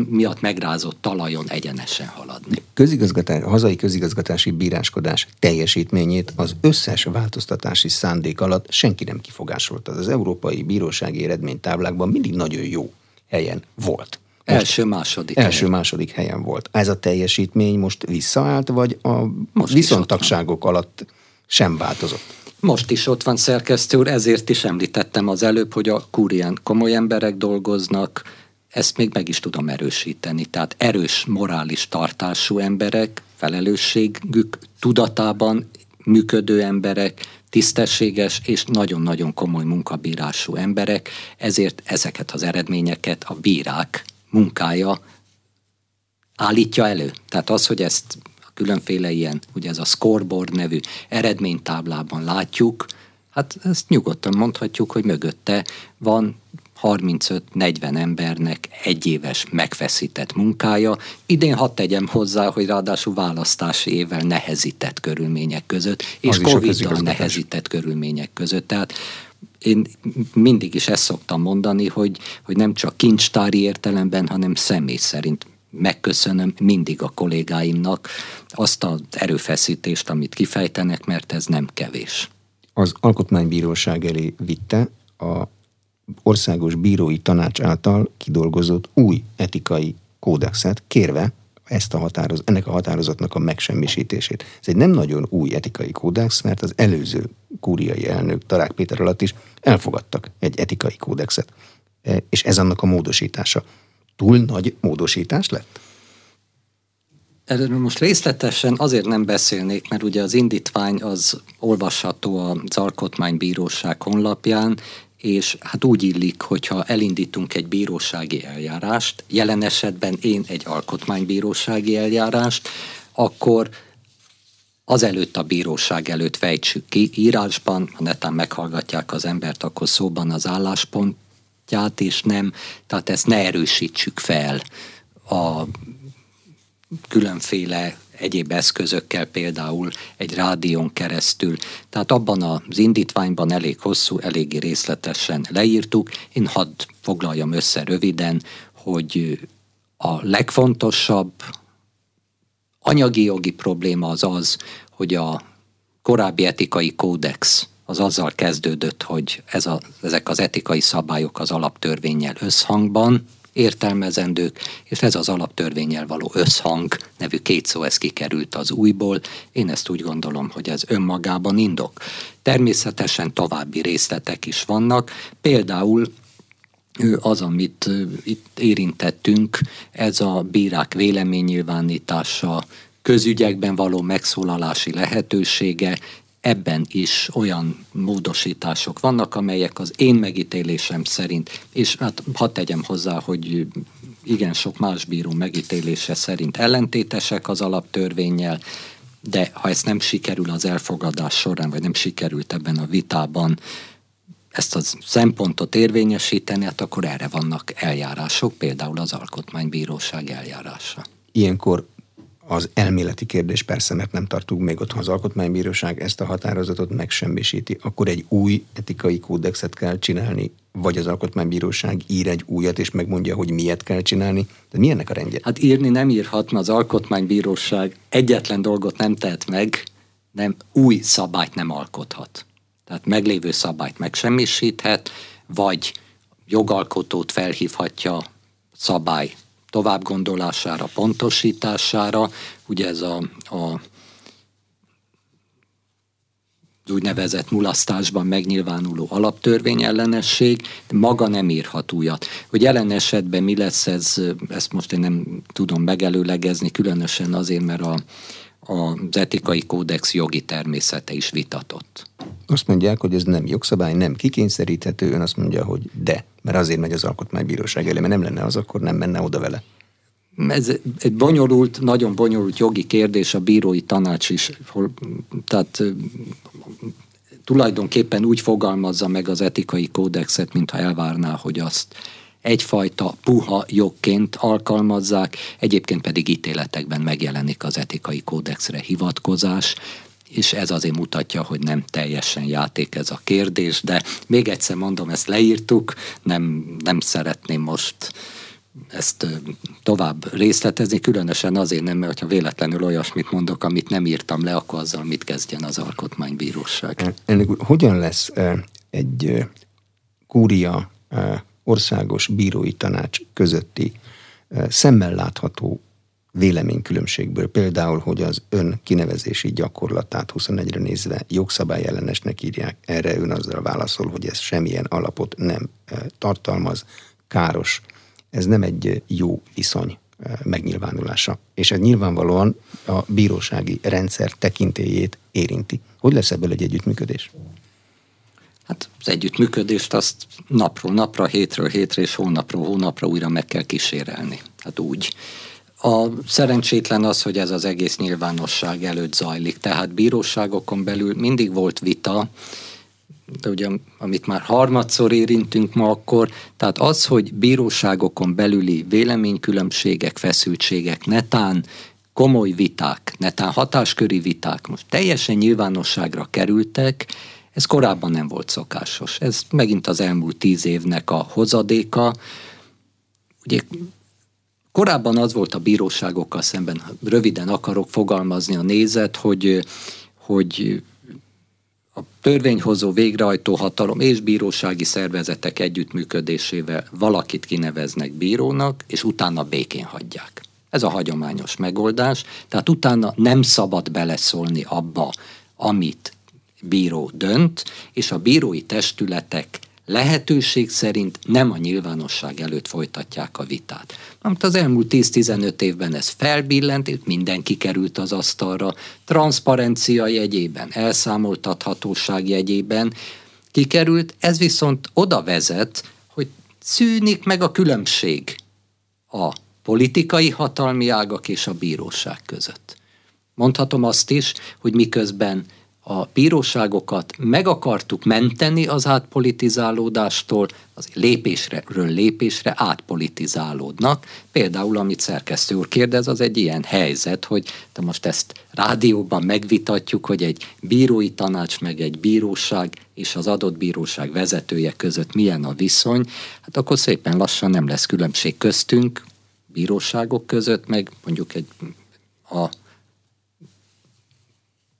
miatt megrázott talajon egyenesen haladni. Közigazgatás, a hazai közigazgatási bíráskodás teljesítményét az összes változtatási szándék alatt senki nem kifogásolta. Az európai bírósági eredménytáblákban mindig nagyon jó helyen volt. Most első, második Első, helyen. második helyen volt. Ez a teljesítmény most visszaállt, vagy a most viszontagságok alatt sem változott? Most is ott van szerkesztő úr, ezért is említettem az előbb, hogy a kúrián komoly emberek dolgoznak, ezt még meg is tudom erősíteni. Tehát erős morális tartású emberek, felelősségük tudatában működő emberek, tisztességes és nagyon-nagyon komoly munkabírású emberek, ezért ezeket az eredményeket a bírák munkája állítja elő. Tehát az, hogy ezt a különféle ilyen, ugye ez a scoreboard nevű eredménytáblában látjuk, hát ezt nyugodtan mondhatjuk, hogy mögötte van 35-40 embernek egyéves megfeszített munkája. Idén hadd tegyem hozzá, hogy ráadásul választási évvel nehezített körülmények között, és Covid-dal nehezített körülmények között. Tehát én mindig is ezt szoktam mondani, hogy, hogy nem csak kincstári értelemben, hanem személy szerint megköszönöm mindig a kollégáimnak azt az erőfeszítést, amit kifejtenek, mert ez nem kevés. Az Alkotmánybíróság elé vitte a országos bírói tanács által kidolgozott új etikai kódexet, kérve ezt a határoz, ennek a határozatnak a megsemmisítését. Ez egy nem nagyon új etikai kódex, mert az előző kúriai elnök Tarák Péter alatt is elfogadtak egy etikai kódexet, e, és ez annak a módosítása. Túl nagy módosítás lett? Erről most részletesen azért nem beszélnék, mert ugye az indítvány az olvasható az Alkotmánybíróság honlapján, és hát úgy illik, hogyha elindítunk egy bírósági eljárást, jelen esetben én egy alkotmánybírósági eljárást, akkor azelőtt a bíróság előtt fejtsük ki írásban, ha netán meghallgatják az embert, akkor szóban az álláspontját, és nem, tehát ezt ne erősítsük fel a különféle egyéb eszközökkel, például egy rádión keresztül. Tehát abban az indítványban elég hosszú, eléggé részletesen leírtuk. Én hadd foglaljam össze röviden, hogy a legfontosabb anyagi jogi probléma az az, hogy a korábbi etikai kódex az azzal kezdődött, hogy ez a, ezek az etikai szabályok az alaptörvényel összhangban értelmezendők, és ez az alaptörvényel való összhang nevű két szó, ez kikerült az újból. Én ezt úgy gondolom, hogy ez önmagában indok. Természetesen további részletek is vannak, például az, amit itt érintettünk, ez a bírák véleménynyilvánítása, közügyekben való megszólalási lehetősége, ebben is olyan módosítások vannak, amelyek az én megítélésem szerint, és hát hadd tegyem hozzá, hogy igen sok más bíró megítélése szerint ellentétesek az alaptörvényel, de ha ez nem sikerül az elfogadás során, vagy nem sikerült ebben a vitában ezt a szempontot érvényesíteni, hát akkor erre vannak eljárások, például az Alkotmánybíróság eljárása. Ilyenkor az elméleti kérdés persze, mert nem tartunk még ott, ha az Alkotmánybíróság ezt a határozatot megsemmisíti, akkor egy új etikai kódexet kell csinálni, vagy az Alkotmánybíróság ír egy újat, és megmondja, hogy miért kell csinálni. De mi ennek a rendje? Hát írni nem írhatna, az Alkotmánybíróság egyetlen dolgot nem tehet meg, nem új szabályt nem alkothat. Tehát meglévő szabályt megsemmisíthet, vagy jogalkotót felhívhatja szabály tovább gondolására, pontosítására. Ugye ez a, a az úgynevezett mulasztásban megnyilvánuló alaptörvény ellenesség, maga nem írhat újat. Hogy jelen esetben mi lesz ez, ezt most én nem tudom megelőlegezni, különösen azért, mert a, az etikai kódex jogi természete is vitatott. Azt mondják, hogy ez nem jogszabály, nem kikényszeríthető, ön azt mondja, hogy de, mert azért megy az alkotmánybíróság elé, mert nem lenne az, akkor nem menne oda vele. Ez egy bonyolult, nagyon bonyolult jogi kérdés, a bírói tanács is, tehát tulajdonképpen úgy fogalmazza meg az etikai kódexet, mintha elvárná, hogy azt egyfajta puha jogként alkalmazzák, egyébként pedig ítéletekben megjelenik az etikai kódexre hivatkozás, és ez azért mutatja, hogy nem teljesen játék ez a kérdés, de még egyszer mondom, ezt leírtuk, nem, nem szeretném most ezt tovább részletezni, különösen azért nem, mert ha véletlenül olyasmit mondok, amit nem írtam le, akkor azzal mit kezdjen az alkotmánybíróság. Ennek hogyan lesz egy kúria országos bírói tanács közötti szemmel látható véleménykülönbségből, például, hogy az ön kinevezési gyakorlatát 21-re nézve jogszabály ellenesnek írják, erre ön azzal válaszol, hogy ez semmilyen alapot nem tartalmaz, káros. Ez nem egy jó viszony megnyilvánulása. És ez nyilvánvalóan a bírósági rendszer tekintélyét érinti. Hogy lesz ebből egy együttműködés? Hát az együttműködést azt napról napra, hétről hétre és hónapról hónapra újra meg kell kísérelni. Hát úgy. A szerencsétlen az, hogy ez az egész nyilvánosság előtt zajlik. Tehát bíróságokon belül mindig volt vita, de ugye amit már harmadszor érintünk ma akkor, tehát az, hogy bíróságokon belüli véleménykülönbségek, feszültségek, netán komoly viták, netán hatásköri viták most teljesen nyilvánosságra kerültek, ez korábban nem volt szokásos. Ez megint az elmúlt tíz évnek a hozadéka. Ugye korábban az volt a bíróságokkal szemben, röviden akarok fogalmazni a nézet, hogy, hogy a törvényhozó végrehajtó hatalom és bírósági szervezetek együttműködésével valakit kineveznek bírónak, és utána békén hagyják. Ez a hagyományos megoldás, tehát utána nem szabad beleszólni abba, amit bíró dönt, és a bírói testületek lehetőség szerint nem a nyilvánosság előtt folytatják a vitát. Amit az elmúlt 10-15 évben ez felbillent, mindenki került az asztalra, transzparencia jegyében, elszámoltathatóság jegyében kikerült, ez viszont oda vezet, hogy szűnik meg a különbség a politikai hatalmi ágak és a bíróság között. Mondhatom azt is, hogy miközben a bíróságokat meg akartuk menteni az átpolitizálódástól, az lépésről lépésre átpolitizálódnak. Például, amit szerkesztő úr kérdez, az egy ilyen helyzet, hogy te most ezt rádióban megvitatjuk, hogy egy bírói tanács, meg egy bíróság és az adott bíróság vezetője között milyen a viszony, hát akkor szépen lassan nem lesz különbség köztünk, bíróságok között, meg mondjuk egy a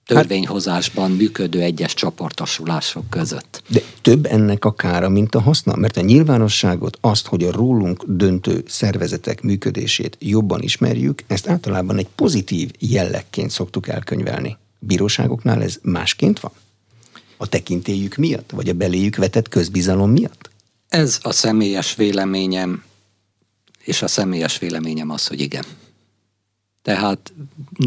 törvényhozásban működő egyes csoportosulások között. De több ennek a kára, mint a haszna? Mert a nyilvánosságot, azt, hogy a rólunk döntő szervezetek működését jobban ismerjük, ezt általában egy pozitív jellegként szoktuk elkönyvelni. Bíróságoknál ez másként van? A tekintélyük miatt? Vagy a beléjük vetett közbizalom miatt? Ez a személyes véleményem, és a személyes véleményem az, hogy igen. Tehát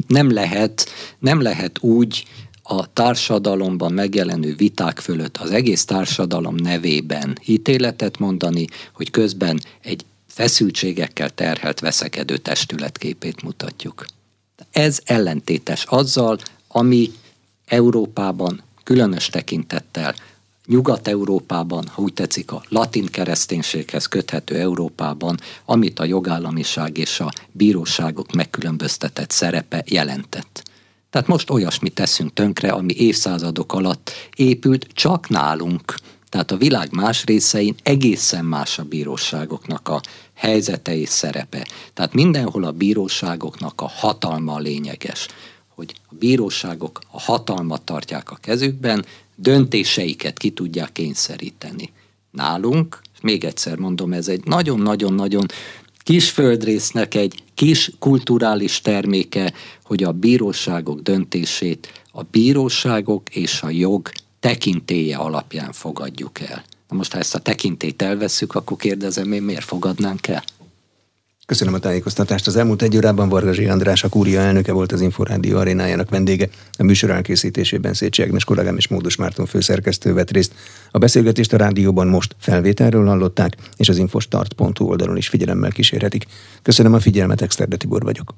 nem lehet, nem lehet úgy a társadalomban megjelenő viták fölött az egész társadalom nevében ítéletet mondani, hogy közben egy feszültségekkel terhelt veszekedő testületképét mutatjuk. Ez ellentétes azzal, ami Európában különös tekintettel Nyugat-Európában, ha úgy tetszik, a latin kereszténységhez köthető Európában, amit a jogállamiság és a bíróságok megkülönböztetett szerepe jelentett. Tehát most olyasmit teszünk tönkre, ami évszázadok alatt épült csak nálunk. Tehát a világ más részein egészen más a bíróságoknak a helyzete és szerepe. Tehát mindenhol a bíróságoknak a hatalma a lényeges hogy a bíróságok a hatalmat tartják a kezükben, döntéseiket ki tudják kényszeríteni. Nálunk, még egyszer mondom, ez egy nagyon-nagyon-nagyon kis földrésznek egy kis kulturális terméke, hogy a bíróságok döntését a bíróságok és a jog tekintéje alapján fogadjuk el. Na most, ha ezt a tekintét elveszük, akkor kérdezem én, miért fogadnánk el? Köszönöm a tájékoztatást. Az elmúlt egy órában Vargazsi András, a Kúria elnöke volt az Inforádió arénájának vendége. A műsor elkészítésében Szécsi Ágnes kollégám és Módos Márton főszerkesztő vett részt. A beszélgetést a rádióban most felvételről hallották, és az infostart.hu oldalon is figyelemmel kísérhetik. Köszönöm a figyelmet, Exterde Tibor vagyok.